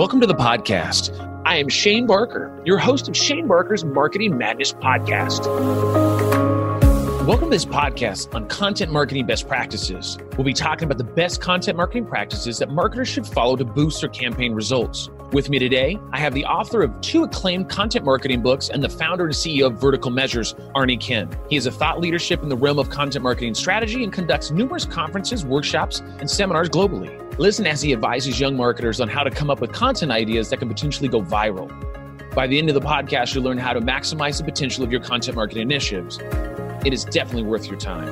Welcome to the podcast. I am Shane Barker, your host of Shane Barker's Marketing Madness Podcast. Welcome to this podcast on content marketing best practices. We'll be talking about the best content marketing practices that marketers should follow to boost their campaign results. With me today, I have the author of two acclaimed content marketing books and the founder and CEO of Vertical Measures, Arnie Kuenn. He is a thought leadership in the realm of content marketing strategy and conducts numerous conferences, workshops, and seminars globally. Listen as he advises young marketers on how to come up with content ideas that can potentially go viral. By the end of the podcast, you'll learn how to maximize the potential of your content marketing initiatives. It is definitely worth your time.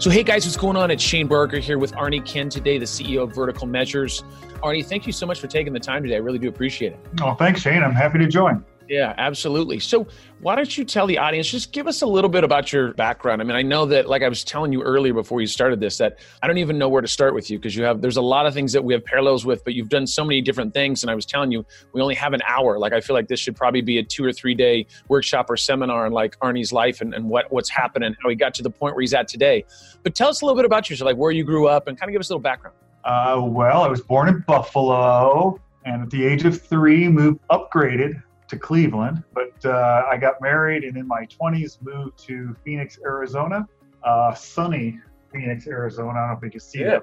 So, hey guys, what's going on? It's Shane Barker here with Arnie Kuenn today, the CEO of Vertical Measures. Arnie, thank you so much for taking the time today. I really do appreciate it. Oh, thanks, Shane. I'm happy to join. Yeah, absolutely. So, why don't you tell the audience, just give us a little bit about your background? I mean, I know that, like I was telling you earlier before you started this, that I don't even know where to start with you because you have, there's a lot of things that we have parallels with, but you've done so many different things. And I was telling you, we only have an hour. Like, I feel like this should probably be a two or three day workshop or seminar on like Arnie's life and, and what, what's happened and how he got to the point where he's at today. But tell us a little bit about yourself, like where you grew up and kind of give us a little background. Uh, well, I was born in Buffalo and at the age of three, moved upgraded to Cleveland, but uh, I got married and in my 20s moved to Phoenix, Arizona. Uh, sunny Phoenix, Arizona. I don't know if you can see Yeah. it.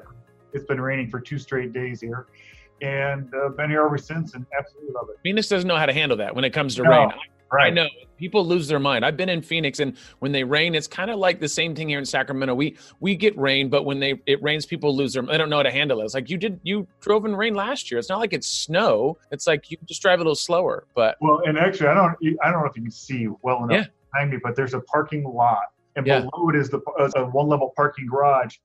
It's been raining for two straight days here, and uh, been here ever since, and absolutely love it. Phoenix doesn't know how to handle that when it comes to No, rain. I know people lose their mind. I've been in Phoenix, and when they rain, it's kind of like the same thing here in Sacramento. We we get rain, but when they it rains, people lose their. I don't know how to handle it. It's like you did. You drove in rain last year. It's not like it's snow. It's like you just drive a little slower. But Well, and actually, I don't, I don't know if you can see well enough Yeah. behind me, but there's a parking lot, and Yeah. below it is the uh, a one level parking garage.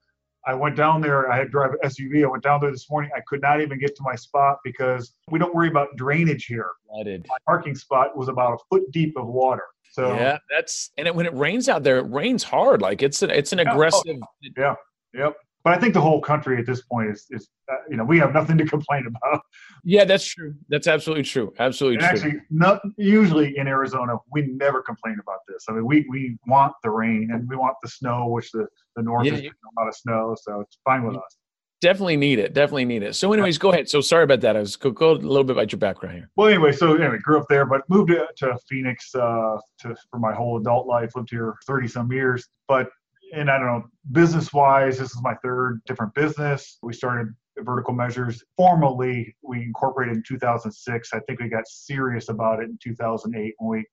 I went down there. I had to drive an SUV. I went down there this morning. I could not even get to my spot because we don't worry about drainage here. flooded. My parking spot was about a foot deep of water. So Yeah, that's and it, when it rains out there, it rains hard. Like it's an it's an aggressive Yeah. Oh, aggressive. yep. But I think the whole country at this point is, is uh, you know, we have nothing to complain about. Yeah, that's true. That's absolutely true. Absolutely And true. actually, not usually in Arizona, we never complain about this. I mean, we, we want the rain and we want the snow, which the, the north Yeah, is getting a lot of snow, so it's fine with us. Definitely need it. Definitely need it. So, anyways, go ahead. So, sorry about that. I was go, go a little bit about your background here. Well, anyway, so anyway, grew up there, but moved to, to Phoenix uh, to for my whole adult life. Lived here thirty some years, but and I don't know, business wise, this is my third different business. We started Vertical Measures formally. We incorporated in 2006. I think we got serious about it in 2008 when we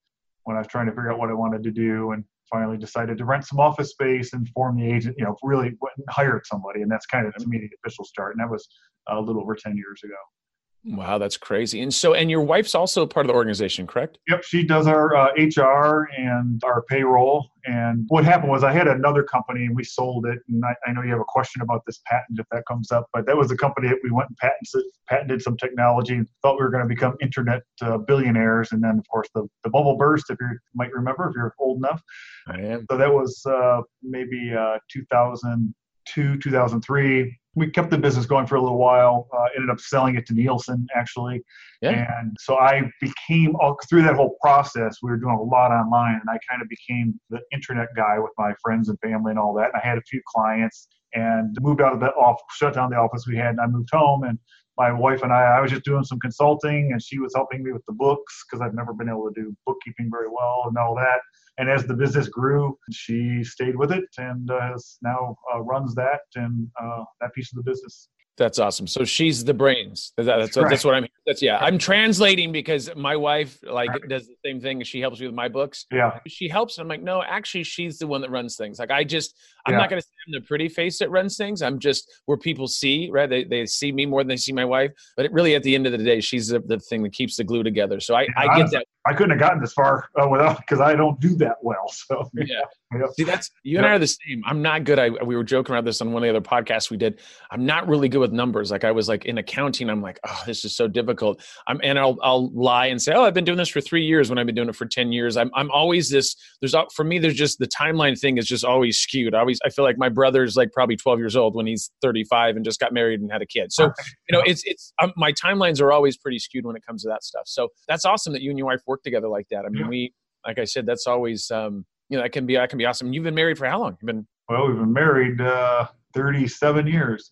when I was trying to figure out what I wanted to do and finally decided to rent some office space and form the agent. You know, really went and hired somebody, and that's kind of to mm-hmm. me the official start. And that was a little over 10 years ago. Wow, that's crazy. And so, and your wife's also part of the organization, correct? Yep, she does our uh, HR and our payroll. And what happened was I had another company and we sold it. And I, I know you have a question about this patent if that comes up, but that was the company that we went and patented, patented some technology and thought we were going to become internet uh, billionaires. And then, of course, the, the bubble burst, if you might remember, if you're old enough. I am. So that was uh, maybe uh, 2002, 2003. We kept the business going for a little while. Uh, ended up selling it to Nielsen, actually. Yeah. And so I became all through that whole process. We were doing a lot online, and I kind of became the internet guy with my friends and family and all that. And I had a few clients, and moved out of the office, shut down the office we had, and I moved home. And my wife and I, I was just doing some consulting, and she was helping me with the books because I've never been able to do bookkeeping very well and all that. And as the business grew, she stayed with it and uh, now uh, runs that and uh, that piece of the business. That's awesome. So she's the brains. That- That's, that's, what I'm. That's yeah. I'm translating because my wife like Right. does the same thing. She helps me with my books. Yeah, She helps. I'm like, no, actually, she's the one that runs things. Like I just, I'm Yeah. not going to say I'm the pretty face that runs things. I'm just where people see, right? They, they see me more than they see my wife. But it really, at the end of the day, she's the, the thing that keeps the glue together. So I, I get honestly, that. I couldn't have gotten this far uh, without because I don't do that well. So Yeah. Yep. See, that's you and I are the same. I'm not good. I we were joking about this on one of the other podcasts we did. I'm not really good with numbers. Like I was like in accounting, I'm like, oh, this is so difficult. I'm and I'll I'll lie and say, oh, I've been doing this for three years when I've been doing it for ten years. I'm I'm always this. There's for me, there's just the timeline thing is just always skewed. I always I feel like my brother's like probably 12 years old when he's 35 and just got married and had a kid. So you know, it's it's um, my timelines are always pretty skewed when it comes to that stuff. So that's awesome that you and your wife work together like that. I mean, Yeah. we like I said, that's always um, you know, that can be that can be awesome. You've been married for how long? You've been Well, we've been married uh, 37 years.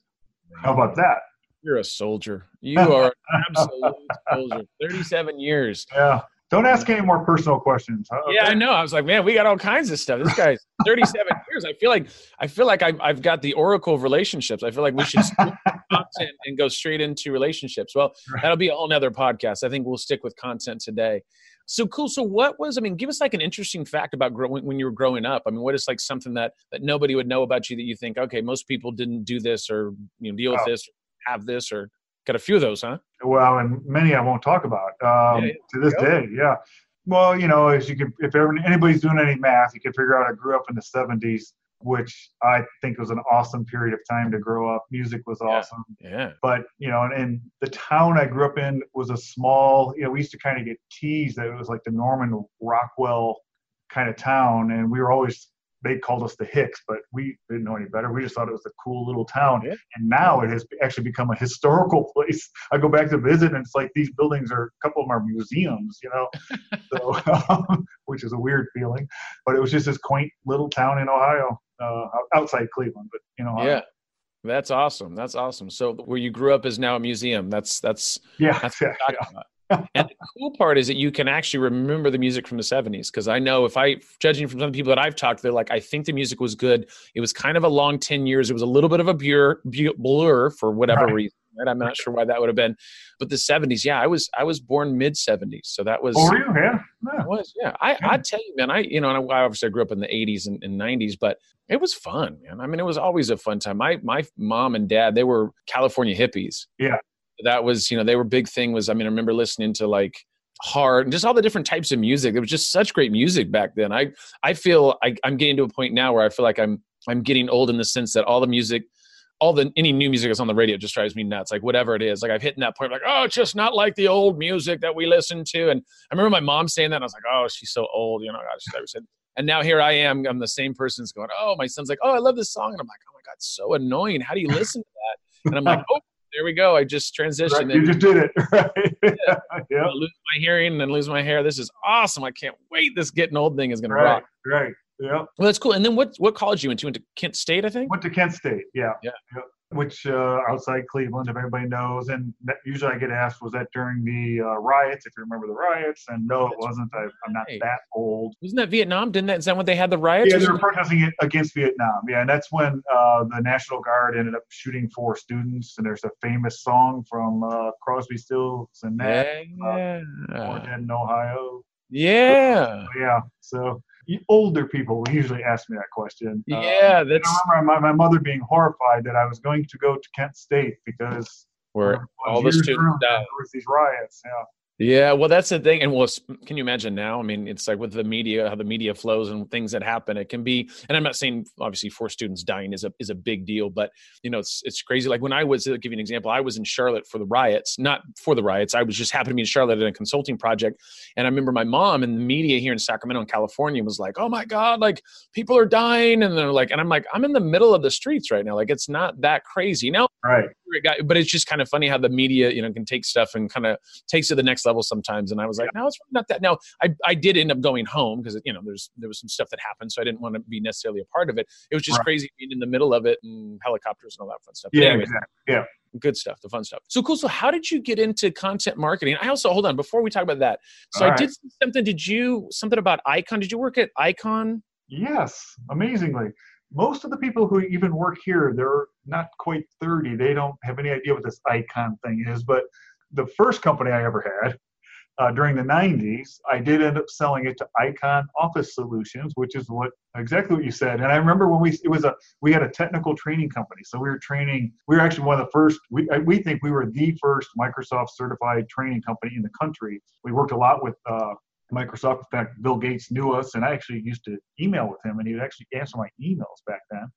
How about that? You're a soldier. You are an absolute soldier. 37 years. Yeah. Don't ask any more personal questions. Okay. Yeah, I know. I was like, man, we got all kinds of stuff. This guy's 37 years. I feel like I feel like I've, I've got the oracle of relationships. I feel like we should content and go straight into relationships. Well, that'll be a whole nother podcast. I think we'll stick with content today. So cool. So what was? I mean, give us like an interesting fact about growing when you were growing up. I mean, what is like something that that nobody would know about you that you think, okay, most people didn't do this or you know deal with oh. this, have this, or got a few of those, huh? Well, and many I won't talk about um, yeah, to this day. Yeah. Well, you know, as you can, if ever, anybody's doing any math, you can figure out I grew up in the 70s, which I think was an awesome period of time to grow up. Music was awesome. Yeah. yeah. But, you know, and, and, the town I grew up in was a small, you know, we used to kind of get teased that it was like the Norman Rockwell kind of town. And we were always they called us the Hicks, but we didn't know any better. We just thought it was a cool little town. Yeah. And now it has actually become a historical place. I go back to visit, and it's like these buildings are a couple of them are museums, you know, so um, which is a weird feeling. But it was just this quaint little town in Ohio, uh, outside Cleveland, but you know. Yeah. That's awesome. That's awesome. So where you grew up is now a museum. That's that's yeah. That's yeah, yeah and the cool part is that you can actually remember the music from the 70s because I know if I, judging from some people that I've talked, they're like, I think the music was good. It was kind of a long 10 years. It was a little bit of a blur, blur for whatever right. reason. Right? I'm not sure why that would have been, but the 70s, yeah, I was I was born mid 70s, so that was. Oh, you? Yeah, yeah. was yeah. I I tell you, man, I you know, I obviously I grew up in the 80s and, and 90s, but it was fun, man. I mean, it was always a fun time. My my mom and dad, they were California hippies. Yeah that was you know they were big thing was i mean i remember listening to like hard and just all the different types of music. It was just such great music back then. I i feel I, i'm getting to a point now where i feel like i'm i'm getting old in the sense that all the music all the any new music that's on the radio just drives me nuts like whatever it is. Like i've hit that point like oh it's just not like the old music that we listened to. And i remember my mom saying that and i was like oh she's so old you know I said and now here i am i'm the same person's going oh my son's like oh i love this song and i'm like oh my god so annoying. How do you listen to that? And i'm like oh there we go. I just transitioned. Right. You just did it. Right. yeah. yeah. lose my hearing and then lose my hair. This is awesome. I can't wait. This getting old thing is going right. to rock. Right. Yeah. Well, that's cool. And then what what college you went to? Went to Kent State, I think. Went to Kent State. Yeah. Yeah. Yep which uh, outside Cleveland, if everybody knows. And that, usually I get asked, was that during the uh, riots? If you remember the riots, and no, it wasn't. I, am not that old. Wasn't that Vietnam? Didn't that? Is that when they had the riots? Yeah, they were protesting against Vietnam. Yeah, and that's when uh, the National Guard ended up shooting four students. And there's a famous song from uh, Crosby, Stills, and Nash, yeah, uh, Dead in Ohio. Yeah, yeah. So older people usually ask me that question. Yeah, um, that's. I remember my, my mother being horrified that I was going to go to Kent State because where all the students died. There was these riots. Yeah. Yeah, well, that's the thing. And well, can you imagine now? I mean, it's like with the media, how the media flows and things that happen. It can be, and I'm not saying obviously four students dying is a is a big deal, but you know, it's it's crazy. Like when I was, I'll give you an example. I was in Charlotte for the riots, not for the riots. I was just happened to be in Charlotte in a consulting project, and I remember my mom and the media here in Sacramento in California was like, "Oh my God, like people are dying," and they're like, and I'm like, I'm in the middle of the streets right now. Like it's not that crazy now. Right. But it's just kind of funny how the media, you know, can take stuff and kind of takes it to the next level sometimes. And I was like, no, it's not that. Now, I, I did end up going home because, you know, there's there was some stuff that happened. So I didn't want to be necessarily a part of it. It was just right. crazy being in the middle of it and helicopters and all that fun stuff. Yeah, anyways, exactly. Yeah. Good stuff, the fun stuff. So cool. So, how did you get into content marketing? I also hold on before we talk about that. So, all I right. did something. Did you something about IKON? Did you work at IKON? Yes, amazingly most of the people who even work here, they're not quite 30. They don't have any idea what this IKON thing is. But the first company I ever had uh, during the 90s, I did end up selling it to IKON Office Solutions, which is what exactly what you said. And I remember when we it was a we had a technical training company, so we were training. We were actually one of the first. We we think we were the first Microsoft certified training company in the country. We worked a lot with. Uh, Microsoft. In fact, Bill Gates knew us, and I actually used to email with him, and he would actually answer my emails back then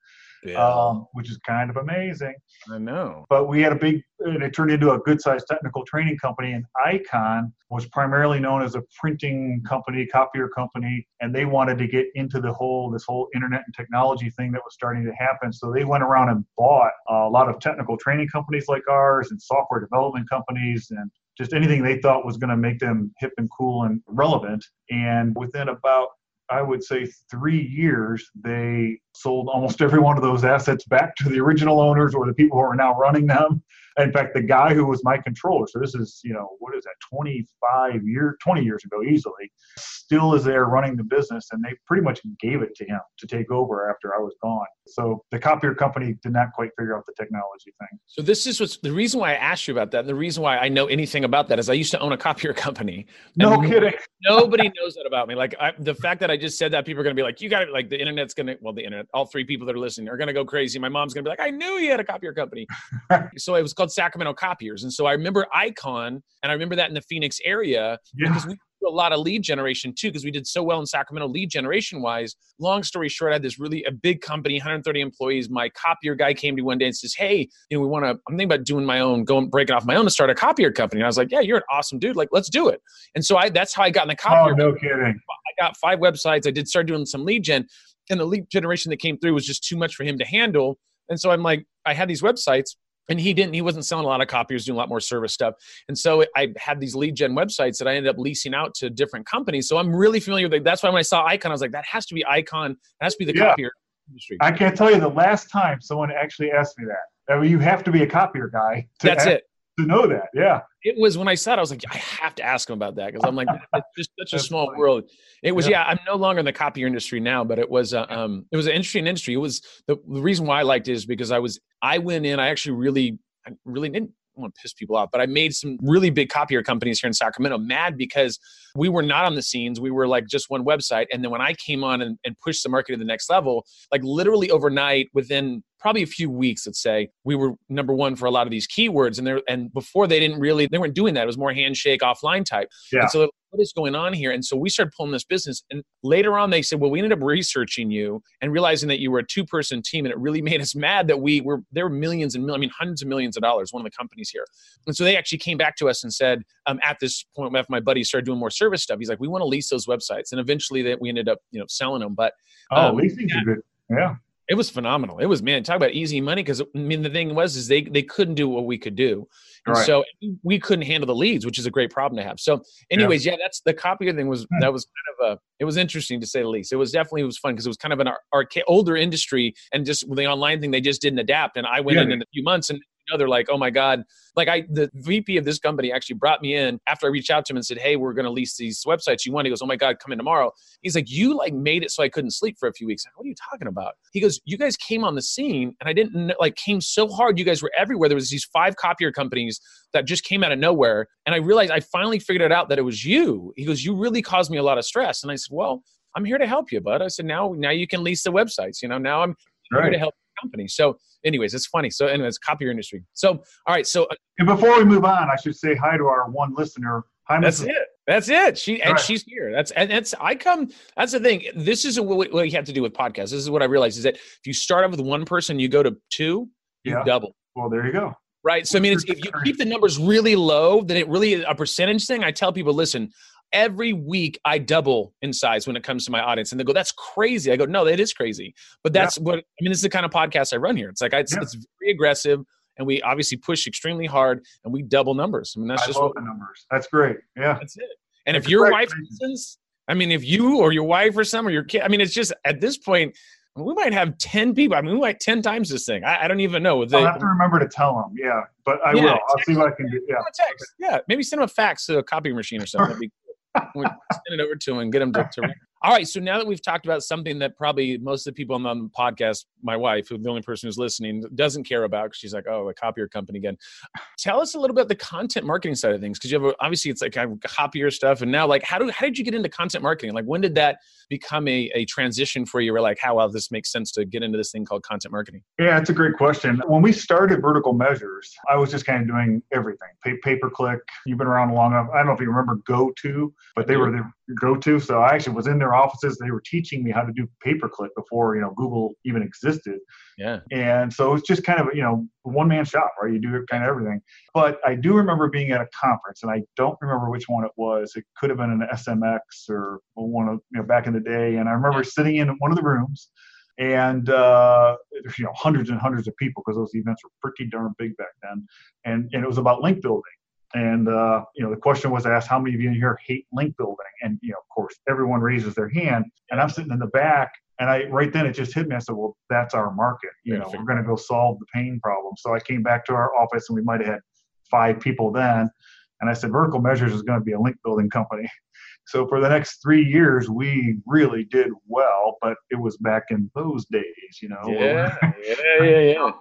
yeah. um, which is kind of amazing. I know. But we had a big, and it turned into a good sized technical training company. And IKON was primarily known as a printing company, copier company, and they wanted to get into the whole, this whole internet and technology thing that was starting to happen. So they went around and bought a lot of technical training companies like ours and software development companies and just anything they thought was going to make them hip and cool and relevant. And within about I would say three years, they sold almost every one of those assets back to the original owners or the people who are now running them. In fact, the guy who was my controller, so this is, you know, what is that, 25 years, 20 years ago easily, still is there running the business. And they pretty much gave it to him to take over after I was gone. So the copier company did not quite figure out the technology thing. So this is what's the reason why I asked you about that. And the reason why I know anything about that is I used to own a copier company. No kidding. nobody knows that about me. Like I, the fact that I just said that, people are going to be like, you got it. Like the internet's going to, well, the internet, all three people that are listening are going to go crazy. My mom's going to be like, I knew he had a copier company. so it was called Sacramento Copiers. And so I remember IKON and I remember that in the Phoenix area Yeah. because we do a lot of lead generation too because we did so well in Sacramento lead generation wise. Long story short, I had this really a big company, 130 employees. My copier guy came to me one day and says, "Hey, you know, we want to. I'm thinking about doing my own, going breaking off my own to start a copier company." And I was like, "Yeah, you're an awesome dude. Like, let's do it." And so I that's how I got in the Oh, copier. no kidding. I got five websites. I did start doing some lead gen, and the lead generation that came through was just too much for him to handle. And so I'm like, I had these websites, and he didn't. He wasn't selling a lot of copiers, doing a lot more service stuff. And so I had these lead gen websites that I ended up leasing out to different companies. So I'm really familiar with it. That's why when I saw IKON, I was like, that has to be IKON. It has to be the Yeah. copier industry. I can't tell you the last time someone actually asked me that. I mean, you have to be a copier guy to, That's ask- it. to know that. Yeah. It was when I saw it, I was like, I have to ask him about that because I'm like, it's just such a small world. It was, Yeah. yeah. I'm no longer in the copier industry now, but it was, uh, um, it was an interesting industry. It was the, the reason why I liked it is because I was, I went in, I actually really, I really didn't want to piss people off, but I made some really big copier companies here in Sacramento mad because we were not on the scenes. We were like just one website. And then when I came on and, and pushed the market to the next level, like literally overnight, within probably a few weeks, let's say, we were number one for a lot of these keywords. And there, and before they didn't really, they weren't doing that. It was more handshake offline type. Yeah. And so what is going on here? And so we started pulling this business. And later on, they said, well, we ended up researching you and realizing that you were a two person team. And it really made us mad that we were, there were millions and millions, I mean, hundreds of millions of dollars, one of the companies here. And so they actually came back to us and said, um, at this point, after my buddy started doing more service stuff, he's like, we want to lease those websites. And eventually that we ended up, you know, selling them. But Oh, Um, leasing's a good. Yeah. It was phenomenal. It was man, talk about easy money. Because I mean, the thing was, is they they couldn't do what we could do, and Right. so we couldn't handle the leads, which is a great problem to have. So, anyways, yeah, that's the copier thing was Hmm. that was kind of a it was interesting to say the least. It was definitely it was fun because it was kind of an arca- older industry, and just the online thing they just didn't adapt. And I went Yeah. in in a few months, and they're like, oh my god, like I the VP of this company actually brought me in after I reached out to him and said, hey, we're going to lease these websites. You want? He goes, oh my god, come in tomorrow. He's like, you like made it so I couldn't sleep for a few weeks. Like, what are you talking about? He goes, you guys came on the scene and I didn't like came so hard. You guys were everywhere. There was these five copier companies that just came out of nowhere. And I realized I finally figured it out that it was you. He goes, you really caused me a lot of stress. And I said, well, I'm here to help you, bud. I said, now, now you can lease the websites. You know, now I'm here Right. to help company. So anyways, it's funny. So anyways, copier industry. So, all right. So uh, And before we move on, I should say hi to our one listener. Hi, That's Mrs. it. That's it. She and Right. she's here. That's and that's I come. That's the thing. This is what, what you have to do with podcasts. This is what I realized is that if you start off with one person, you go to two, you Yeah. double. Well, there you go. Right. So I mean, it's, if you keep the numbers really low, then it really a percentage thing. I tell people, listen, every week I double in size when it comes to my audience, and they go, "That's crazy." I go, "No, that is crazy." But Yeah. that's what I mean. This is the kind of podcast I run here. It's like it's, Yeah. it's very aggressive, and we obviously push extremely hard, and we double numbers. I mean, that's I just what the numbers. That's great. Yeah. that's it. And if your wife listens, I mean, if you or your wife or some or your kid, I mean, it's just at this point, we might have 10 people. I mean, we might 10 times this thing. I, I don't even know. They, I'll have to remember to tell them. Yeah. But I Yeah, will. I'll see what I can do. Yeah. Send 'em a text. Yeah, maybe send them a fax to a copy machine or something. We'll send it over to them and get them to, to. All right. So now that we've talked about something that probably most of the people on the podcast, my wife, who's the only person who's listening, doesn't care about because she's like, oh, a copier company again. Tell us a little bit about the content marketing side of things because you have a, obviously it's like copier stuff, and now like how do how did you get into content marketing? Like when did that become a, a transition for you? Where like how well this makes sense to get into this thing called content marketing? Yeah, it's a great question. When we started Vertical Measures, I was just kind of doing everything. Pay, pay per click. You've been around long enough. I don't know if you remember GoTo, but they were the go-to. So I actually was in their offices. They were teaching me how to do pay per click before you know Google even existed. Yeah. And so it's just kind of you know one man shop, right? You do kind of everything. But I do remember being at a conference, and I don't remember which one it was. It could have been an SMX or one of you know back in the day. And I remember sitting in one of the rooms and uh, you know hundreds and hundreds of people because those events were pretty darn big back then and and it was about link building And uh, you know, the question was asked, "How many of you in here hate link building?" And you know, of course, everyone raises their hand. And I'm sitting in the back, and I right then it just hit me. I said, "Well, that's our market. You know, we're going to go solve the pain problem." So I came back to our office, and we might have had five people then. And I said, "Vertical Measures is going to be a link building company." So for the next three years, we really did well, but it was back in those days, you know. Yeah, yeah, yeah,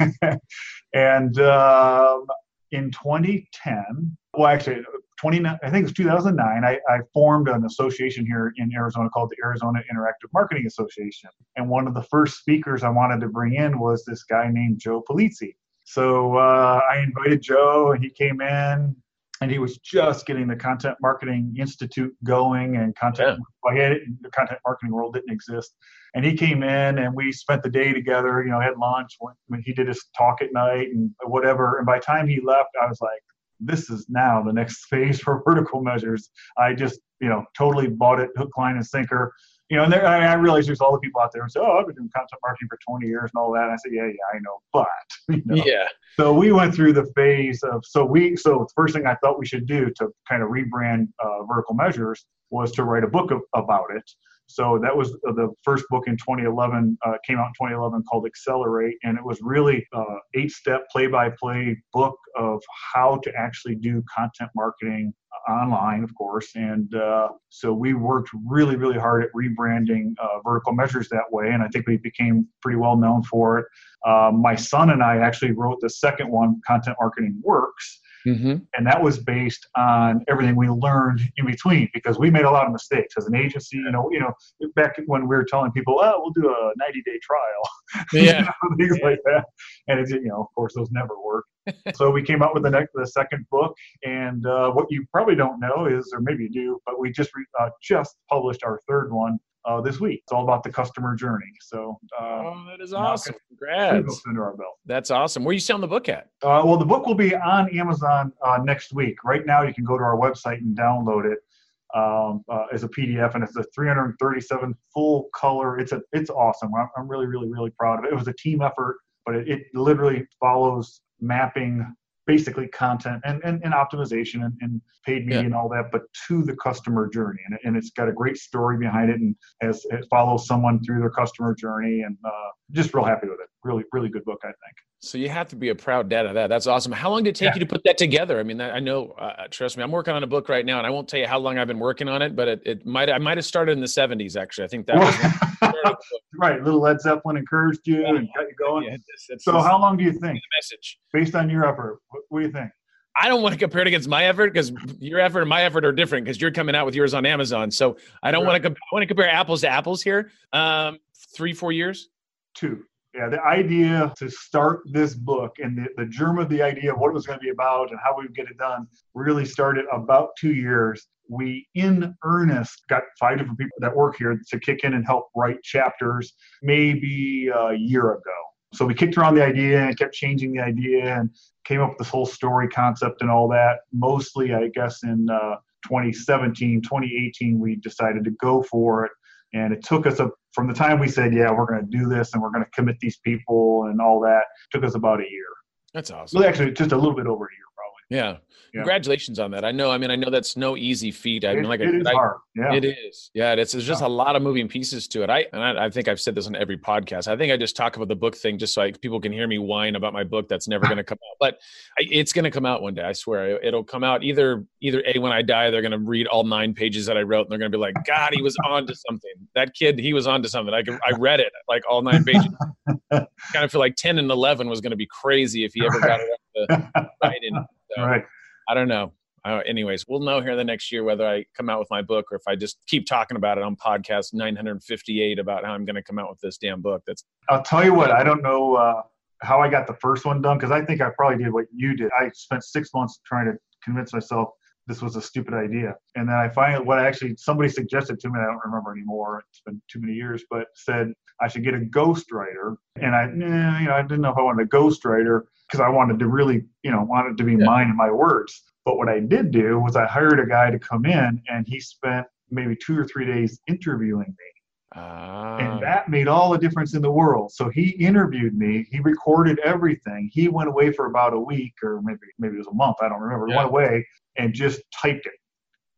yeah. and um, in 2010, well, actually, 20, I think it was 2009, I, I, formed an association here in Arizona called the Arizona Interactive Marketing Association. And one of the first speakers I wanted to bring in was this guy named Joe Pulizzi. So uh, I invited Joe, and he came in and he was just getting the Content Marketing Institute going, and content yeah. the content marketing world didn't exist. And he came in, and we spent the day together. You know, had lunch when he did his talk at night and whatever. And by the time he left, I was like, "This is now the next phase for vertical measures." I just, you know, totally bought it hook, line, and sinker you know, and there, I, I realize there's all the people out there who say, "Oh, I've been doing content marketing for 20 years and all that." And I said, "Yeah, yeah, I know, but you know. yeah." So we went through the phase of so we so the first thing I thought we should do to kind of rebrand uh, Vertical Measures was to write a book of, about it. So that was the first book in 2011, uh, came out in 2011 called Accelerate. And it was really uh, eight step play by play book of how to actually do content marketing online, of course. And uh, so we worked really, really hard at rebranding uh, vertical measures that way. And I think we became pretty well known for it. Uh, my son and I actually wrote the second one, Content Marketing Works. Mm-hmm. And that was based on everything we learned in between because we made a lot of mistakes as an agency. You know, you know, back when we were telling people, "Oh, we'll do a 90-day trial," yeah, you know, things yeah. like that, and it's you know, of course, those never work. so we came out with the next, the second book, and uh, what you probably don't know is, or maybe you do, but we just re- uh, just published our third one uh, this week. It's all about the customer journey. So, uh, oh, that is awesome! Congrats! Under our belt. That's awesome. Where are you selling the book at? Uh, well, the book will be on Amazon uh, next week. Right now, you can go to our website and download it um, uh, as a PDF, and it's a 337 full color. It's a it's awesome. I'm, I'm really really really proud of it. It was a team effort, but it, it literally follows mapping basically content and, and, and optimization and, and paid media yeah. and all that, but to the customer journey. And, and it's got a great story behind it and as it follows someone through their customer journey and uh, just real happy with it. Really, really good book, I think. So you have to be a proud dad of that. That's awesome. How long did it take yeah. you to put that together? I mean, I know, uh, uh, trust me, I'm working on a book right now, and I won't tell you how long I've been working on it, but it, it might I might have started in the 70s. Actually, I think that was right. Little Led Zeppelin encouraged you yeah. and got you going. Yeah, it's, it's, so, how long do you think? The message, based on your effort, what, what do you think? I don't want to compare it against my effort because your effort and my effort are different because you're coming out with yours on Amazon. So I don't right. want to. I want to compare apples to apples here. Um, three, four years. Two yeah, the idea to start this book and the, the germ of the idea of what it was going to be about and how we would get it done really started about two years. We, in earnest, got five different people that work here to kick in and help write chapters maybe a year ago. So we kicked around the idea and kept changing the idea and came up with this whole story concept and all that. Mostly, I guess, in uh, 2017, 2018, we decided to go for it. And it took us a from the time we said, yeah, we're going to do this and we're going to commit these people and all that, took us about a year. That's awesome. Well, actually, just a little bit over a year. Yeah. Yeah. Congratulations on that. I know. I mean, I know that's no easy feat. I it, mean, like it I, is I, hard. Yeah. It is. Yeah. It's, it's just yeah. a lot of moving pieces to it. I and I, I, think I've said this on every podcast. I think I just talk about the book thing just so I, people can hear me whine about my book that's never going to come out. But I, it's going to come out one day. I swear. It'll come out either either a when I die, they're going to read all nine pages that I wrote, and they're going to be like, God, he was on to something. That kid, he was on to something. I I read it like all nine pages. kind of feel like ten and eleven was going to be crazy if he ever got it up to writing. So, right. I don't know uh, anyways, we'll know here the next year whether I come out with my book or if I just keep talking about it on podcast 958 about how I'm going to come out with this damn book. That's. I'll tell you what. I don't know uh, how I got the first one done because I think I probably did what you did. I spent six months trying to convince myself this was a stupid idea, and then I finally what I actually somebody suggested to me. I don't remember anymore. It's been too many years, but said I should get a ghostwriter, and I, you know, I didn't know if I wanted a ghostwriter because I wanted to really, you know, wanted it to be yeah. mine and my words. But what I did do was I hired a guy to come in and he spent maybe two or three days interviewing me. Ah. And that made all the difference in the world. So he interviewed me. He recorded everything. He went away for about a week or maybe maybe it was a month. I don't remember. He Yeah. went away and just typed it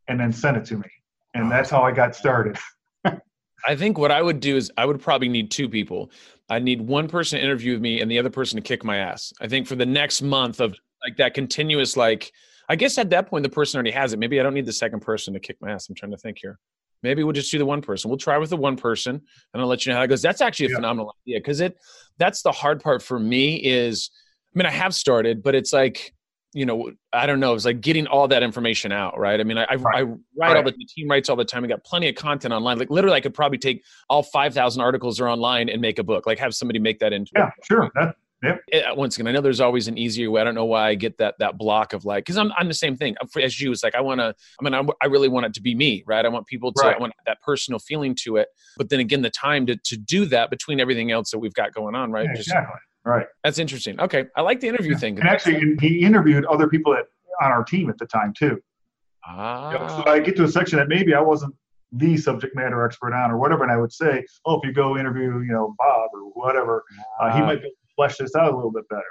and then sent it to me. And that's how I got started. I think what I would do is I would probably need two people. I need one person to interview me and the other person to kick my ass. I think for the next month of like that continuous like I guess at that point the person already has it. Maybe I don't need the second person to kick my ass. I'm trying to think here. Maybe we'll just do the one person. We'll try with the one person and I'll let you know how it goes. That's actually a Yeah. phenomenal idea because it that's the hard part for me is I mean I have started, but it's like you know, I don't know. It's like getting all that information out, right? I mean, I, I, Right. I write all the, the team writes all the time. We got plenty of content online. Like literally, I could probably take all five thousand articles are online and make a book. Like have somebody make that into. Yeah, sure. That, It, uh, once again, I know there's always an easier way. I don't know why I get that that block of like because I'm I'm the same thing as you. It's like I want to. I mean, I, I really want it to be me, right? I want people to. I want that personal feeling to it. But then again, the time to to do that between everything else that we've got going on, right? yeah, Just exactly. Right. that's interesting. Okay, I like the interview thing. And actually, and he interviewed other people that on our team at the time too. ah, You know, so I get to a section that maybe I wasn't the subject matter expert on or whatever, and I would say, oh, if you go interview, you know, Bob or whatever, uh, he Ah. might be able to flesh this out a little bit better.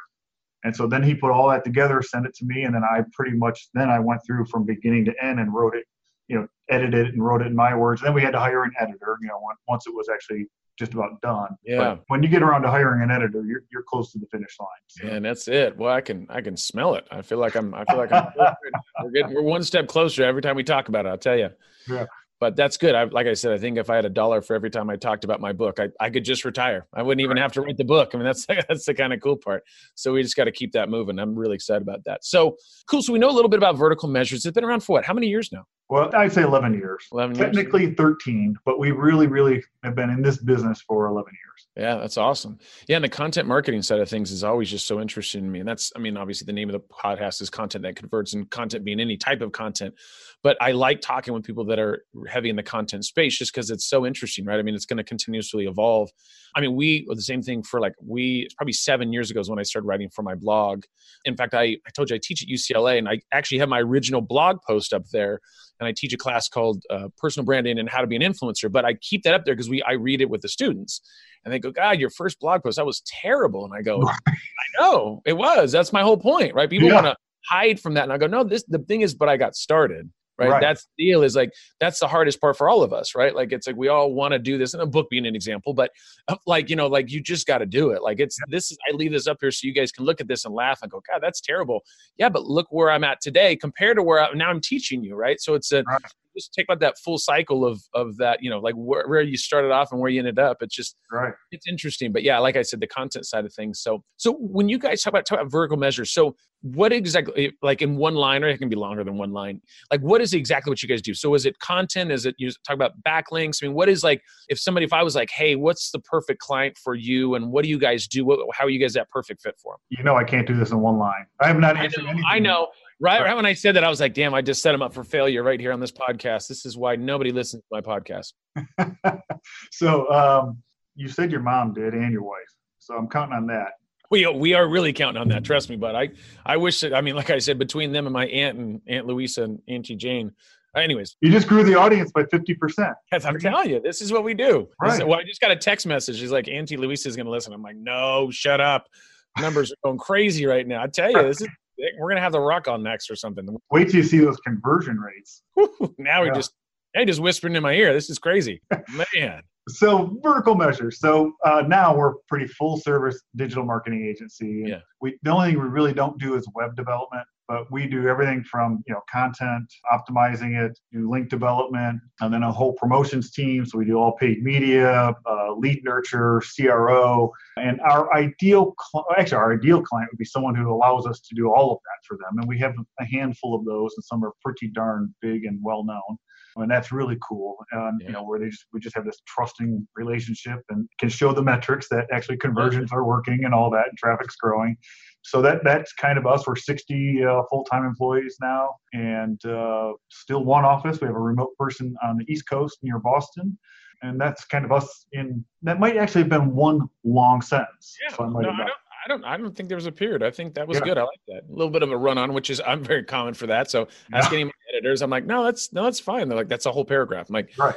And so then he put all that together, sent it to me, and then I pretty much then I went through from beginning to end and wrote it, you know, edited it and wrote it in my words. then we had to hire an editor, you know, once it was actually just about done. Yeah. But when you get around to hiring an editor, you're you're close to the finish line. So, And that's it. Well, I can I can smell it. I feel like I'm I feel like I'm we're getting we're one step closer every time we talk about it. I'll tell you. Yeah. But that's good. I, like I said, I think if I had a dollar for every time I talked about my book, I, I could just retire. I wouldn't even have to write the book. I mean, that's that's the kind of cool part. So we just got to keep that moving. I'm really excited about that. So cool. So we know a little bit about vertical measures. It's been around for what? How many years now? Well, I'd say 11 years. 11 years. Technically 13, but we really, really have been in this business for 11 years. Yeah, that's awesome. Yeah, and the content marketing side of things is always just so interesting to me. And that's, I mean, obviously the name of the podcast is content that converts, and content being any type of content. But I like talking with people that are heavy in the content space just because it's so interesting, right? I mean, it's going to continuously evolve. I mean, we the same thing for like we it's probably seven years ago is when I started writing for my blog. In fact, I, I told you I teach at UCLA, and I actually have my original blog post up there and I teach a class called uh, personal branding and how to be an influencer. But I keep that up there because we I read it with the students, and they go, "God, your first blog post that was terrible," and I go, "I know it was. That's my whole point, right? People Yeah. want to hide from that, and I go, "No, this the thing is, but I got started." Right? Right. That's the deal. Is like that's the hardest part for all of us, right? Like it's like we all want to do this, and a book being an example, but uh, like you know, like you just got to do it. Like it's this is I leave this up here so you guys can look at this and laugh and go, God, that's terrible. Yeah, but look where I'm at today compared to where I, now I'm teaching you, right? So it's a Right. Just take about that full cycle of of that, you know, like where, where you started off and where you ended up. It's just Right. it's interesting. But yeah, like I said, the content side of things. So so when you guys talk about talk about vertical measures, so what exactly eh, like in one line, or it can be longer than one line, like what is exactly what you guys do? So is it content? Is it you talk about backlinks? I mean, what is like if somebody if I was like, hey, what's the perfect client for you and what do you guys do? What, how are you guys that perfect fit for them? You know, I can't do this in one line. I have not I answered know, anything. I know. Right, Right. right when I said that, I was like, damn, I just set them up for failure right here on this podcast. This is why nobody listens to my podcast. so um, you said your mom did and your wife. So I'm counting on that. We we are really counting on that. Trust me, but I I wish that I mean, like I said, between them and my aunt and Aunt Louisa and Auntie Jane. Anyways, You just grew the audience by 50%. as I'm telling you, this is what we do. This is- Right. well, I just got a text message. She's like, Auntie Louisa is going to listen. I'm like, no, shut up. Numbers are going crazy right now. I tell you, this is we're going to have the rock on next or something. Wait till you see those conversion rates. now we Yeah. just they just whispering in my ear. This is crazy, man. So vertical measures. So uh, now we're a pretty full service digital marketing agency. Yeah. We the only thing we really don't do is web development, but we do everything from you know content, optimizing it, do link development, and then a whole promotions team. So we do all paid media, uh, lead nurture, CRO, and our ideal cl- actually our ideal client would be someone who allows us to do all of that for them. And we have a handful of those, and some are pretty darn big and well known and that's really cool. And Yeah. you know, where they just we just have this trusting relationship and can show the metrics that actually conversions are working and all that, and traffic's growing. So that that's kind of us. We're 60 uh, full-time employees now, and uh, still one office. We have a remote person on the East Coast near Boston, and that's kind of us. In that might actually have been one long sentence. Yeah, So I no, I don't, I don't, I don't think there was a period. I think that was Yeah. good. I like that. A little bit of a run on, which is I'm very common for that. So Yeah. asking my editors, I'm like, no, that's no, that's fine. They're like, that's a whole paragraph. I'm like, Right.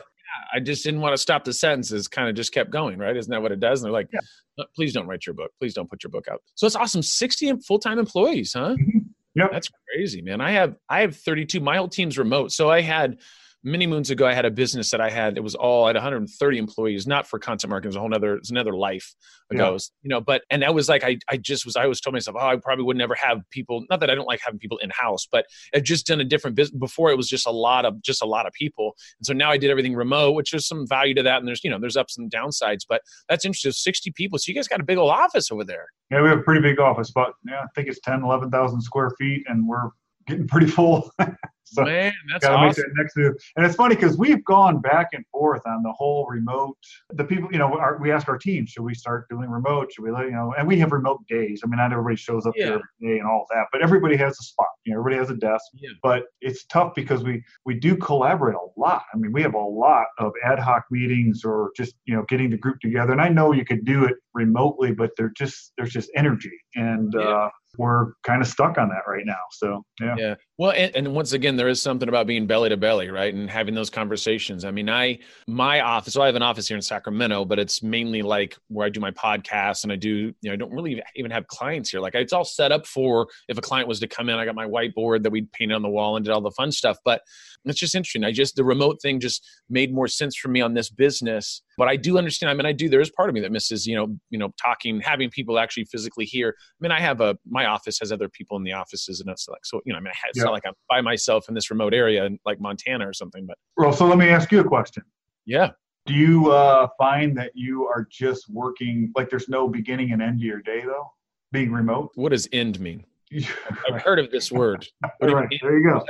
I just didn't want to stop the sentences. Kind of just kept going, right? Isn't that what it does? And they're like, yeah. please don't write your book. Please don't put your book out. So it's awesome. 60 full time employees, huh? Mm-hmm. Yep. That's crazy, man. I have I have 32. My whole team's remote. So I had many moons ago, I had a business that I had. It was all at 130 employees, not for content marketing. It was a whole other, it's another life ago, yeah. you know. But and that was like I, I just was. I always told myself, oh, I probably would never have people. Not that I don't like having people in house, but I've just done a different business. Before it was just a lot of just a lot of people, and so now I did everything remote, which there's some value to that, and there's you know there's ups and downsides. But that's interesting. 60 people, so you guys got a big old office over there. Yeah, we have a pretty big office, but yeah, I think it's 10, 11,000 square feet, and we're getting pretty full. so Man, that's gotta awesome. make that next move. And it's funny because we've gone back and forth on the whole remote. The people, you know, our, we ask our team, should we start doing remote? Should we let you know? And we have remote days. I mean, not everybody shows up yeah. there every day and all that, but everybody has a spot. You know, everybody has a desk. Yeah. But it's tough because we we do collaborate a lot. I mean, we have a lot of ad hoc meetings or just you know getting the group together. And I know you could do it remotely, but there just there's just energy and. Yeah. Uh, we're kind of stuck on that right now. So yeah. Yeah. Well, and, and, once again, there is something about being belly to belly, right, and having those conversations. I mean, I my office. So I have an office here in Sacramento, but it's mainly like where I do my podcast, and I do. You know, I don't really even have clients here. Like it's all set up for if a client was to come in. I got my whiteboard that we painted on the wall and did all the fun stuff. But it's just interesting. I just the remote thing just made more sense for me on this business. But I do understand. I mean, I do. There is part of me that misses, you know, you know, talking, having people actually physically here. I mean, I have a my office has other people in the offices, and it's like so. You know, I mean, I not like I'm by myself in this remote area in like Montana or something. But well, so let me ask you a question. Yeah. Do you uh, find that you are just working like there's no beginning and end to your day though, being remote? What does end mean? I've heard of this word. right, there you go.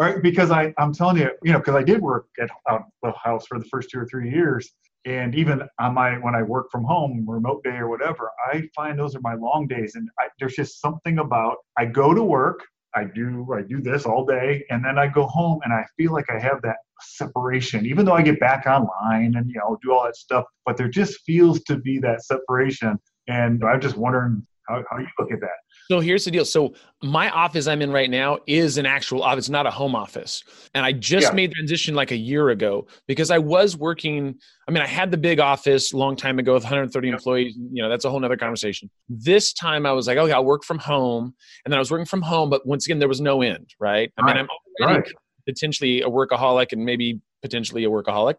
All right, because I, I'm telling you, you know, because I did work at out the house for the first two or three years, and even on my when I work from home, remote day or whatever, I find those are my long days, and I, there's just something about I go to work, I do I do this all day, and then I go home and I feel like I have that separation, even though I get back online and you know do all that stuff. But there just feels to be that separation, and I'm just wondering how, how you look at that? So here's the deal. So my office I'm in right now is an actual office, not a home office. And I just yeah. made transition like a year ago because I was working. I mean, I had the big office a long time ago with 130 employees. You know, that's a whole nother conversation. This time I was like, okay, I'll work from home. And then I was working from home, but once again, there was no end, right? I mean, I'm already right. potentially a workaholic and maybe potentially a workaholic.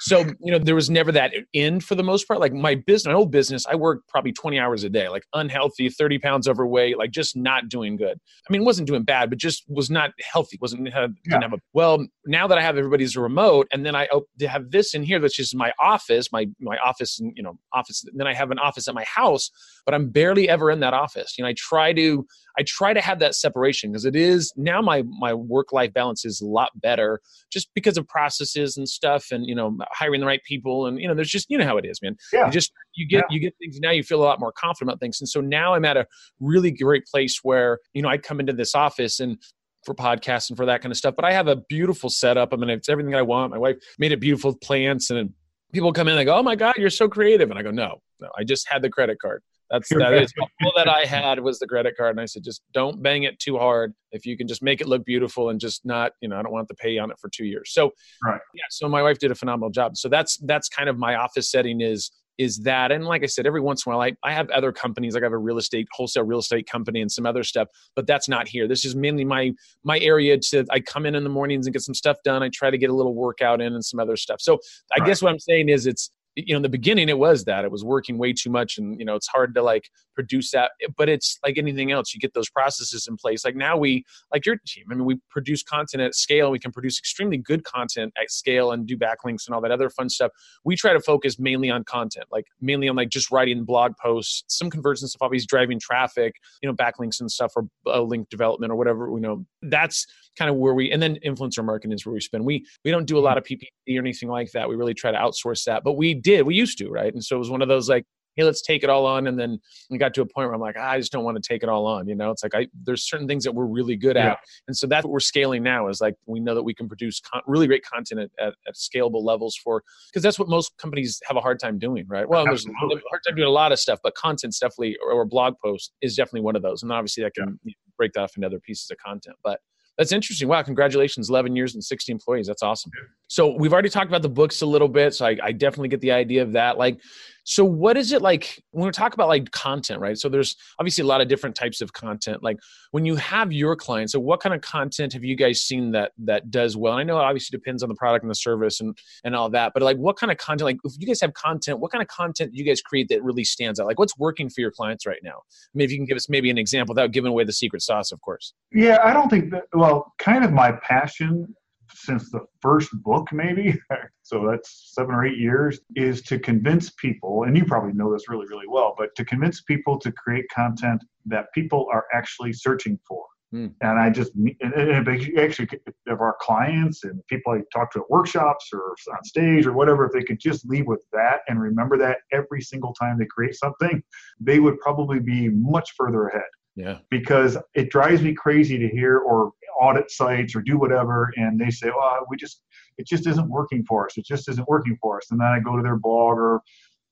So, you know, there was never that end for the most part. Like my business, my old business, I worked probably 20 hours a day, like unhealthy, 30 pounds overweight, like just not doing good. I mean, wasn't doing bad, but just was not healthy. Wasn't have, yeah. have a well. Now that I have everybody's remote, and then I oh, have this in here, that's just my office, my my office, and you know, office. And then I have an office at my house, but I'm barely ever in that office. You know, I try to I try to have that separation because it is now my my work life balance is a lot better just because of processes and stuff, and you know, hiring the right people and you know there's just you know how it is man. Yeah. you just you get yeah. you get things now you feel a lot more confident about things. And so now i'm at a really great place where you know i come into this office and for podcasts and for that kind of stuff but i have a beautiful setup. I mean it's everything i want. My wife made it beautiful plants and people come in and they go oh my god you're so creative. And i go no no i just had the credit card that's that is all that I had was the credit card, and I said, just don't bang it too hard. If you can just make it look beautiful and just not, you know, I don't want to pay on it for two years. So, right. yeah. So my wife did a phenomenal job. So that's that's kind of my office setting is is that and like i said every once in a while I, I have other companies like i have a real estate wholesale real estate company and some other stuff but that's not here this is mainly my my area to i come in in the mornings and get some stuff done i try to get a little workout in and some other stuff so i right. guess what i'm saying is it's you know in the beginning it was that it was working way too much and you know it's hard to like produce that but it's like anything else you get those processes in place. Like now we like your team i mean we produce content at scale we can produce extremely good content at scale and do backlinks and all that other fun stuff. We try to focus mainly on content like mainly on like just writing blog posts some conversion stuff obviously driving traffic you know backlinks and stuff or uh, link development or whatever you know that's kind of where we and then influencer marketing is where we spend. We we don't do a lot of ppc or anything like that we really try to outsource that but we did. We used to, right? And so it was one of those like, hey, let's take it all on. And then we got to a point where I'm like, ah, I just don't want to take it all on. You know, it's like I there's certain things that we're really good at, yeah. and so that's what we're scaling now. Is like we know that we can produce con- really great content at, at, at scalable levels for because that's what most companies have a hard time doing, right? Well, there's a hard time doing a lot of stuff, but content's definitely or, or blog post is definitely one of those, and obviously that can yeah. break that off into other pieces of content, but That's interesting. Wow, congratulations, 11 years and 60 employees. That's awesome. So we've already talked about the books a little bit. So I, I definitely get the idea of that. Like, so what is it like when we talk about like content, right? So there's obviously a lot of different types of content. Like when you have your clients, so what kind of content have you guys seen that that does well? And I know it obviously depends on the product and the service and and all that, but like what kind of content, like if you guys have content, what kind of content do you guys create that really stands out? Like what's working for your clients right now? I mean, you can give us maybe an example without giving away the secret sauce, of course. Yeah, I don't think that well, kind of my passion since the first book, maybe, so that's seven or eight years, is to convince people, and you probably know this really, really well, but to convince people to create content that people are actually searching for. Mm. And I just, and, actually, of our clients and people I talk to at workshops or on stage or whatever, if they could just leave with that and remember that every single time they create something, they would probably be much further ahead. Yeah. Because it drives me crazy to hear or audit sites or do whatever, and they say, "Oh, we just it just isn't working for us. It just isn't working for us." And then I go to their blog or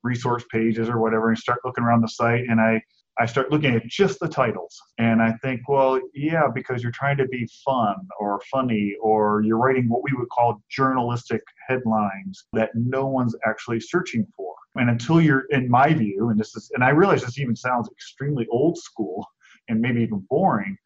resource pages or whatever and start looking around the site, and I I start looking at just the titles, and I think, well, yeah, because you're trying to be fun or funny, or you're writing what we would call journalistic headlines that no one's actually searching for. And until you're, in my view, and this is, and I realize this even sounds extremely old school and maybe even boring,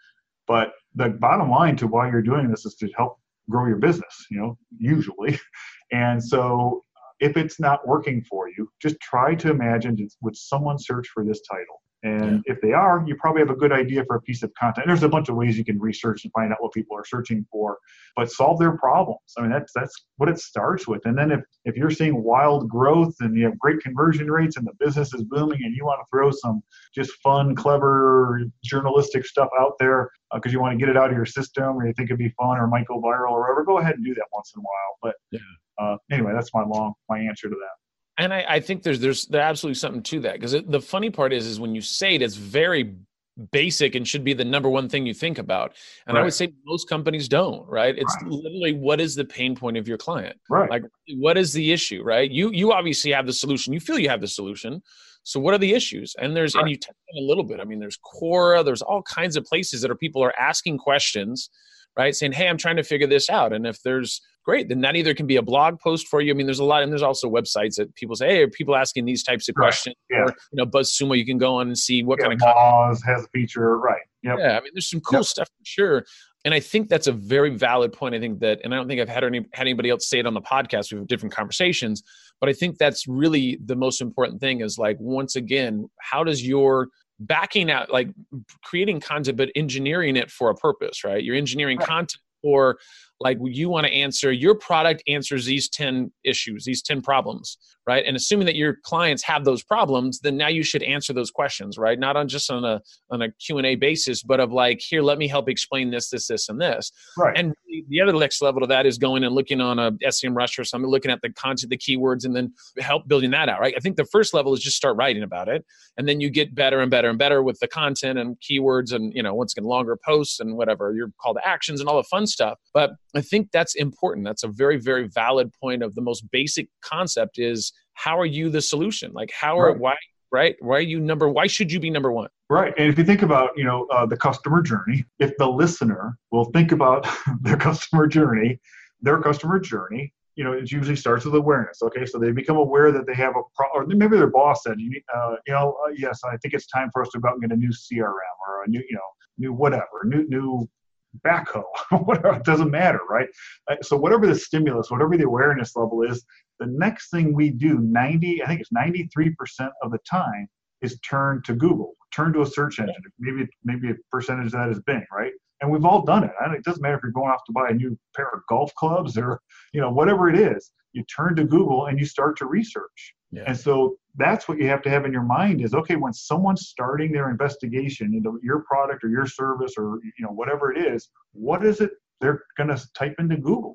but the bottom line to why you're doing this is to help grow your business, you know, usually. And so uh, if it's not working for you, just try to imagine would someone search for this title? And yeah. if they are, you probably have a good idea for a piece of content. There's a bunch of ways you can research and find out what people are searching for, but solve their problems. I mean, that's that's what it starts with. And then if if you're seeing wild growth and you have great conversion rates and the business is booming and you want to throw some just fun, clever journalistic stuff out there because uh, you want to get it out of your system or you think it'd be fun or might go viral or whatever, go ahead and do that once in a while. But yeah. uh, anyway, that's my long my answer to that and I, I, think there's there's there's absolutely something to that because the funny part is is when you say it, it's very basic and should be the number one thing you think about. And right. I would say most companies don't, right? It's right. literally what is the pain point of your client? Right. Like what is the issue, right? You you obviously have the solution. You feel you have the solution. So what are the issues? And there's right. and you touch on a little bit. I mean, there's Quora, there's all kinds of places that are people are asking questions, right? Saying, Hey, I'm trying to figure this out. And if there's great then that either can be a blog post for you i mean there's a lot and there's also websites that people say hey are people asking these types of right. questions yeah. or you know buzzsumo you can go on and see what yeah, kind of Moz has a feature right yep. yeah i mean there's some cool yep. stuff for sure and i think that's a very valid point i think that and i don't think i've had any had anybody else say it on the podcast we've different conversations but i think that's really the most important thing is like once again how does your backing out like creating content but engineering it for a purpose right you're engineering right. content or like you want to answer your product answers these 10 issues these 10 problems right? And assuming that your clients have those problems then now you should answer those questions right? Not on just on a on a q&a basis but of like here let me help explain this this this and this. Right. And the other next level to that is going and looking on a semrush or something looking at the content the keywords and then help building that out right? I think the first level is just start writing about it and then you get better and better and better with the content and keywords and you know once again longer posts and whatever your call to actions and all the fun stuff. But i think that's important that's a very very valid point of the most basic concept is how are you the solution? Like how are right. why right? Why are you number? Why should you be number one? Right. And if you think about you know uh, the customer journey, if the listener will think about their customer journey, their customer journey, you know, it usually starts with awareness. Okay, so they become aware that they have a problem, or maybe their boss said, you, need, uh, you know, uh, yes, I think it's time for us to go out and get a new CRM or a new, you know, new whatever, new new backhoe, whatever. It doesn't matter, right? So whatever the stimulus, whatever the awareness level is, the next thing we do, 90, I think it's 93% of the time, is turn to Google, turn to a search engine. Maybe maybe a percentage of that is Bing, right? And we've all done it. it doesn't matter if you're going off to buy a new pair of golf clubs or you know whatever it is. You turn to Google and you start to research. Yeah. And so that's what you have to have in your mind is okay when someone's starting their investigation into your product or your service or you know whatever it is, what is it they're going to type into Google?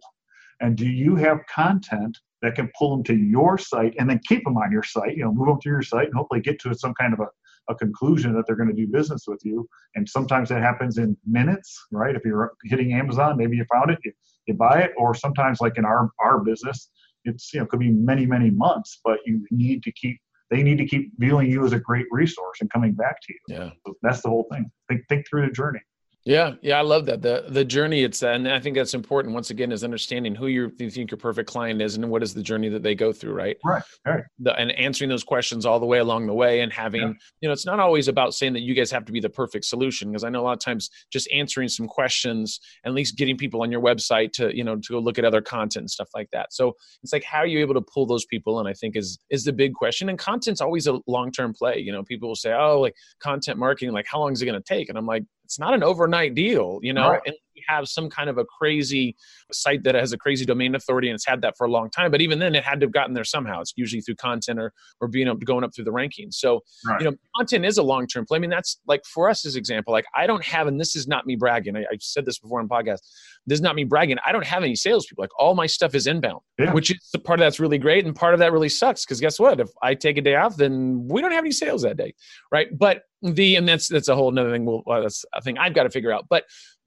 And do you have content that can pull them to your site and then keep them on your site, you know, move them to your site and hopefully get to some kind of a, a conclusion that they're going to do business with you. And sometimes that happens in minutes, right? If you're hitting Amazon, maybe you found it, you, you buy it, or sometimes like in our, our business, it's, you know, could be many, many months, but you need to keep, they need to keep viewing you as a great resource and coming back to you. Yeah. So that's the whole thing. Think, think through the journey. Yeah, yeah, I love that. The the journey it's and I think that's important once again is understanding who you think your perfect client is and what is the journey that they go through, right? Right. Right. The, and answering those questions all the way along the way and having, yeah. you know, it's not always about saying that you guys have to be the perfect solution because I know a lot of times just answering some questions, at least getting people on your website to, you know, to go look at other content and stuff like that. So it's like how are you able to pull those people and I think is is the big question. And content's always a long-term play. You know, people will say, "Oh, like content marketing, like how long is it going to take?" And I'm like, it's not an overnight deal, you know. Right. And we have some kind of a crazy site that has a crazy domain authority and it's had that for a long time. But even then, it had to have gotten there somehow. It's usually through content or or being up, going up through the rankings. So right. you know, content is a long term play. I mean, that's like for us as example. Like I don't have, and this is not me bragging. I, have said this before on podcast. This is not me bragging. I don't have any salespeople. Like all my stuff is inbound, yeah. which is part of that's really great, and part of that really sucks because guess what? If I take a day off, then we don't have any sales that day, right? But the and that's that's a whole another thing. Well, that's a thing I've got to figure out. But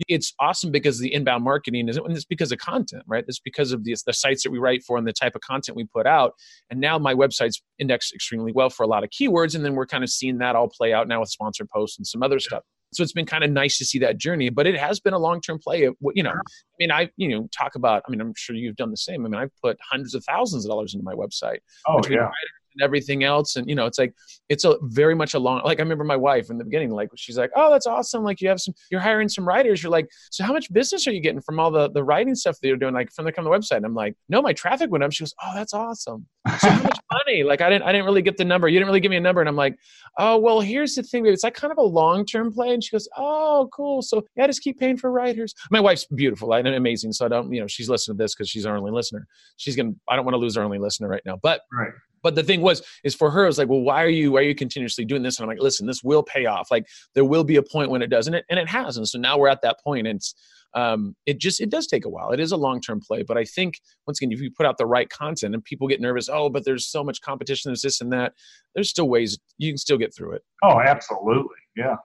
it's awesome because the inbound marketing is and it's because of content, right? It's because of the the sites that we write for and the type of content we put out. And now my website's indexed extremely well for a lot of keywords, and then we're kind of seeing that all play out now with sponsored posts and some other stuff. So it's been kind of nice to see that journey, but it has been a long term play. You know, I mean, I you know talk about. I mean, I'm sure you've done the same. I mean, I've put hundreds of thousands of dollars into my website. Oh yeah and everything else. And you know it's like it's a very much a long like i remember my wife in the beginning like she's like oh that's awesome. Like you have some you're hiring some writers. You're like so how much business are you getting from all the the writing stuff that you're doing like from the come the website? And i'm like no my traffic went up. She goes oh that's awesome. So how much money? Like i didn't i didn't really get the number. You didn't really give me a number. And i'm like oh well here's the thing it's like kind of a long-term play. And she goes oh cool. So yeah just keep paying for writers. My wife's beautiful and amazing. So i don't you know she's listening to this because she's our only listener. She's gonna i don't want to lose our only listener right now but right but the thing was is for her it was like well why are you why are you continuously doing this? And i'm like listen this will pay off. Like there will be a point when it doesn't and it has. And so now we're at that point and it's um, it just it does take a while. It is a long-term play but i think once again if you put out the right content and people get nervous oh but there's so much competition there's this and that there's still ways you can still get through it. Oh absolutely. Yeah.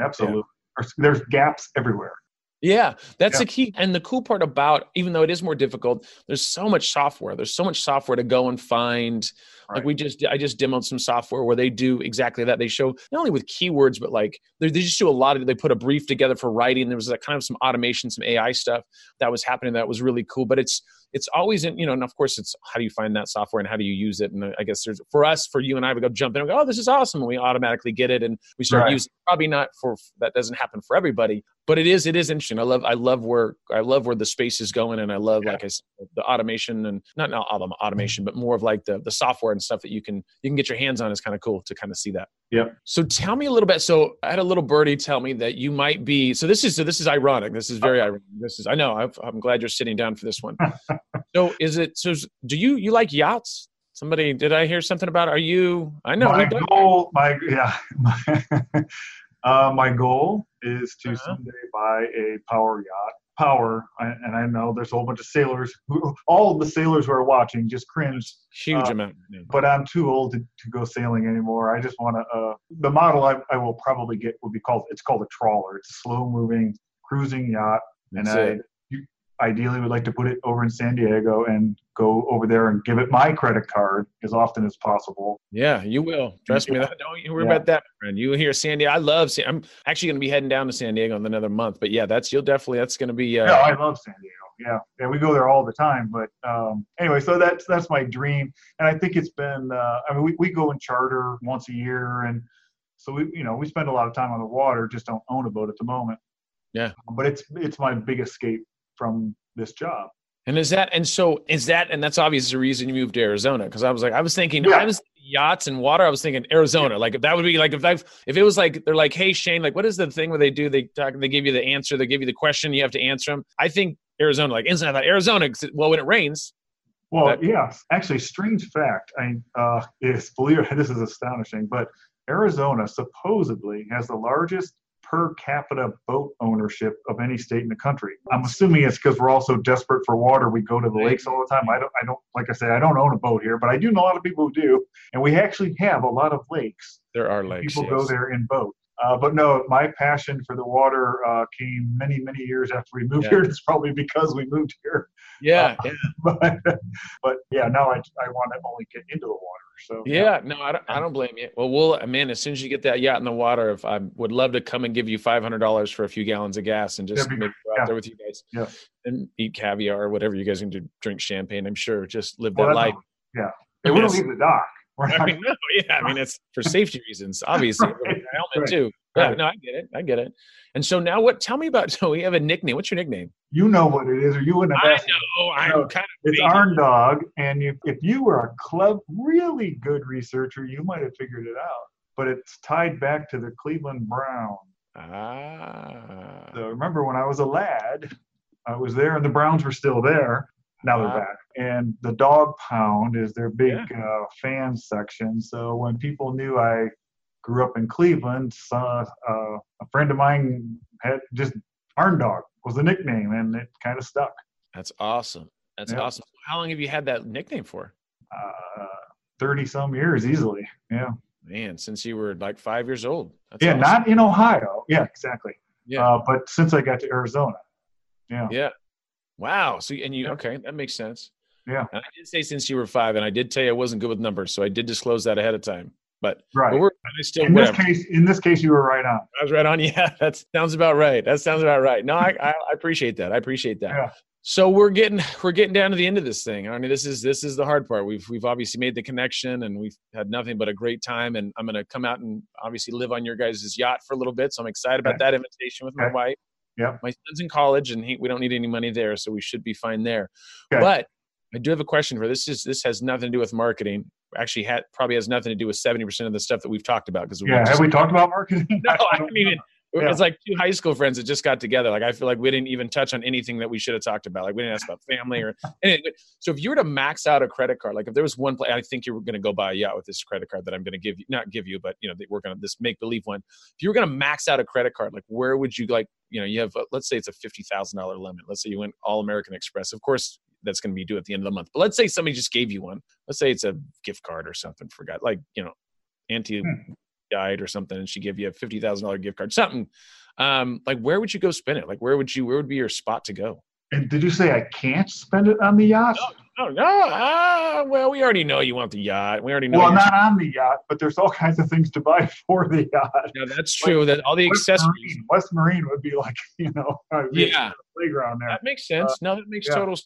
Absolutely. Yeah. There's, there's gaps everywhere yeah, that's yeah. the key. And the cool part about, even though it is more difficult, there's so much software. There's so much software to go and find. Right. Like we just, I just demoed some software where they do exactly that. They show not only with keywords, but like they, they just do a lot of. They put a brief together for writing. There was like kind of some automation, some AI stuff that was happening. That was really cool. But it's it's always in you know and of course it's how do you find that software and how do you use it? And i guess there's for us for you and i we go jump in and go oh this is awesome and we automatically get it and we start right. using it. probably not for that doesn't happen for everybody but it is it is interesting. I love i love where i love where the space is going and i love yeah. like i said the automation and not not automation but more of like the the software and stuff that you can you can get your hands on is kind of cool to kind of see that. Yeah so tell me a little bit so i had a little birdie tell me that you might be so this is so this is ironic. This is very uh-huh. ironic. This is i know i am glad you're sitting down for this one so is it so do you you like yachts? Somebody did i hear something about are you i know my goal my yeah. My, uh, my goal is to uh-huh. someday buy a power yacht power and i know there's a whole bunch of sailors who, all of the sailors who are watching just cringe huge uh, amount but i'm too old to, to go sailing anymore. I just want to uh, the model I, I will probably get will be called it's called a trawler. It's a slow moving cruising yacht and I, ideally would like to put it over in San Diego and go over there and give it my credit card as often as possible. Yeah, you will. Trust yeah. me. Don't you worry yeah. about that, friend. You hear San Diego. I love San I'm actually going to be heading down to San Diego in another month. But yeah, that's you'll definitely that's going to be. Uh, yeah, I love San Diego. Yeah, yeah, we go there all the time. But um, anyway, so that's that's my dream, and I think it's been. Uh, I mean, we we go and charter once a year, and so we you know we spend a lot of time on the water. Just don't own a boat at the moment. Yeah, but it's it's my big escape from this job. And is that and so is that and that's obviously the reason you moved to Arizona because I was like I was thinking yeah. I was yachts and water I was thinking Arizona yeah. like if that would be like if that if it was like they're like hey Shane like what is the thing where they do they talk they give you the answer they give you the question you have to answer them I think Arizona like instantly I thought Arizona well when it rains well that, yeah actually strange fact I uh is believe this is astonishing but Arizona supposedly has the largest per capita boat ownership of any state in the country. I'm assuming it's because we're all so desperate for water. We go to the lakes all the time. I don't, I don't, like I said, I don't own a boat here, but I do know a lot of people who do, and we actually have a lot of lakes. There are lakes. People yes. go there in boats. Uh, but no, my passion for the water uh, came many, many years after we moved yeah. here. It's probably because we moved here. Yeah. Uh, yeah. But, but yeah, now I, I want to only get into the water. So yeah, no, I don't, I don't blame you. Well, we'll, man, as soon as you get that yacht in the water, if I would love to come and give you five hundred dollars for a few gallons of gas and just maybe go out there with you guys, Yeah. and eat caviar or whatever you guys can do, drink champagne. I'm sure, just live Well, that life. yeah. Hey, we don't leave the dock. We're I mean, no, yeah, I mean, it's for safety reasons, obviously. Right, With the helmet right, too. Yeah, right. no, I get it. I get it. And so now, what? Tell me about. So we have a nickname. What's your nickname? you know what it is, or you wouldn't have I asked. know. I'm kind of. It's. Arn Dog, and you, if you were a club really good researcher, you might have figured it out. But it's tied back to the Cleveland Browns. Ah. So remember when I was a lad, I was there, and the Browns were still there. Now they're Wow. back, and the Dog Pound is their big uh, fan section. So when people knew I grew up in Cleveland, uh, a friend of mine had just Arn Dog was the nickname, and it kind of stuck. That's awesome. That's Yeah. awesome. How long have you had that nickname for? Uh, Thirty some years easily. Yeah. Man, since you were like five years old. That's yeah, awesome. not in Ohio. Yeah, exactly. Yeah. Uh, but since I got to Arizona, yeah, Yeah. Wow. So and you Yeah. okay? That makes sense. Yeah. And I did say since you were five, and I did tell you I wasn't good with numbers, so I did disclose that ahead of time. But, right. but still in this case, in this case, you were right on. I was right on. Yeah, that sounds about right. That sounds about right. No, I, I, I appreciate that. I appreciate that. Yeah. So we're getting we're getting down to the end of this thing. I mean, this is this is the hard part. We've we've obviously made the connection, and we've had nothing but a great time. And I'm going to come out and obviously live on your guys' yacht for a little bit. So I'm excited about that invitation with my wife. Yeah, My son's in college, and he, we don't need any money there, so we should be fine there. Okay. But I do have a question for this. Is this has nothing to do with marketing? Actually, had probably has nothing to do with seventy percent of the stuff that we've talked about because Yeah. Have we talked about marketing? no, I mean, it, Yeah. it's like two high school friends that just got together. Like, I feel like we didn't even touch on anything that we should have talked about. Like, we didn't ask about family or anything. So, if you were to max out a credit card, like if there was one play, I think you were going to go buy a yacht with this credit card that I'm going to give you, not give you, but you know, we're going to this make believe one. If you were going to max out a credit card, like where would you like, you know, you have, uh, let's say it's a $50,000 limit. Let's say you went all American Express. Of course, that's going to be due at the end of the month. But let's say somebody just gave you one. Let's say it's a gift card or something. Forgot, like, you know, Auntie Hmm. died or something and she gave you a fifty thousand dollar gift card, something. Um, like where would you go spend it? Like where would you where would be your spot to go? And did you say I can't spend it on the yacht? Oh no, ah, well, we already know you want the yacht. We already know well, not on the yacht, but there's all kinds of things to buy for the yacht. No, that's true. That all the West accessories. Marine, West Marine would be like, you know, Yeah, playground there. that makes sense. no, that makes yeah. total.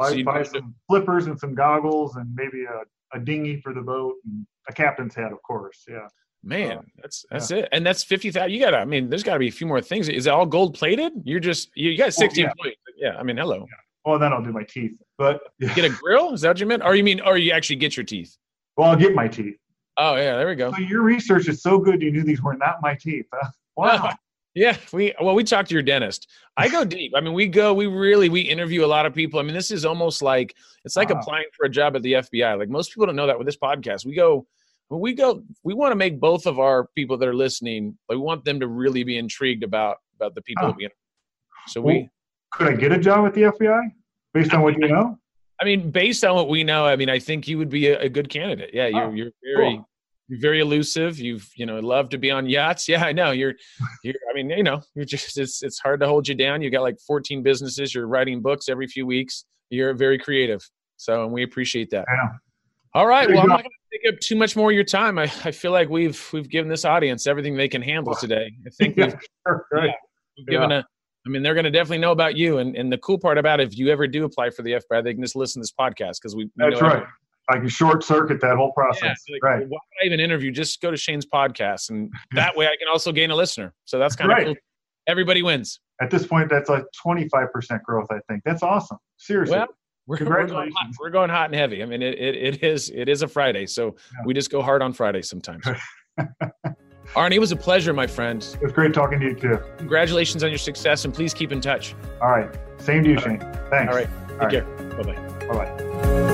Buy, So buy some flippers and some goggles and maybe a, a dinghy for the boat and a captain's hat, of course. Yeah. Man, that's that's it, and that's fifty thousand. You gotta. I mean, there's got to be a few more things. Is it all gold plated? You're just you, you got sixty yeah. employees. Yeah, I mean, hello. Well, then I'll do my teeth. But Get a grill? Is that what you meant? Or you mean, or you actually get your teeth? well, I'll get my teeth. Oh yeah, there we go. So your research is so good. You knew these were not my teeth. Huh? Wow. Yeah, we well, we talked to your dentist. I go deep. I mean, we go, we really, we interview a lot of people. I mean, this is almost like it's like Wow. applying for a job at the FBI. Like most people don't know that with this podcast. We go, we go, we want to make both of our people that are listening. Like, we want them to really be intrigued about about the people Huh. that we. Interview. So we, Well, Could I get a job at the FBI based on what you know? I mean, based on what we know, I mean, I think you would be a, a good candidate. Yeah, you're Oh, you're very. cool. You're very elusive. You've, you know, love to be on yachts. Yeah, I know. You're, you're. I mean, you know, you're just. It's it's hard to hold you down. You got like 14 businesses. You're writing books every few weeks. You're very creative. So, and we appreciate that. Yeah. All right. Well, I'm not going to take up too much more of your time. I, I feel like we've we've given this audience everything they can handle today. I think we've, Sure, right. we've given a. I mean, they're going to definitely know about you. And and the cool part about it, if you ever do apply for the FBI, they can just listen to this podcast because we. That's right. I can short circuit that whole process. it's like, right. Why would I even interview? Just go to Shane's podcast, and that way I can also gain a listener. So that's kind of Right. cool. Everybody wins. At this point, that's like 25% growth, I think. That's awesome. Seriously. Well, We're, we're, going hot, Congratulations. we're going hot and heavy. I mean, it, it, it is it is a Friday, so Yeah. we just go hard on Friday sometimes. Arnie, it was a pleasure, my friend. it was great talking to you, too. Congratulations on your success, and please keep in touch. All right. Same to you, Shane. Thanks. All right, take All right. care. Bye bye. Bye bye.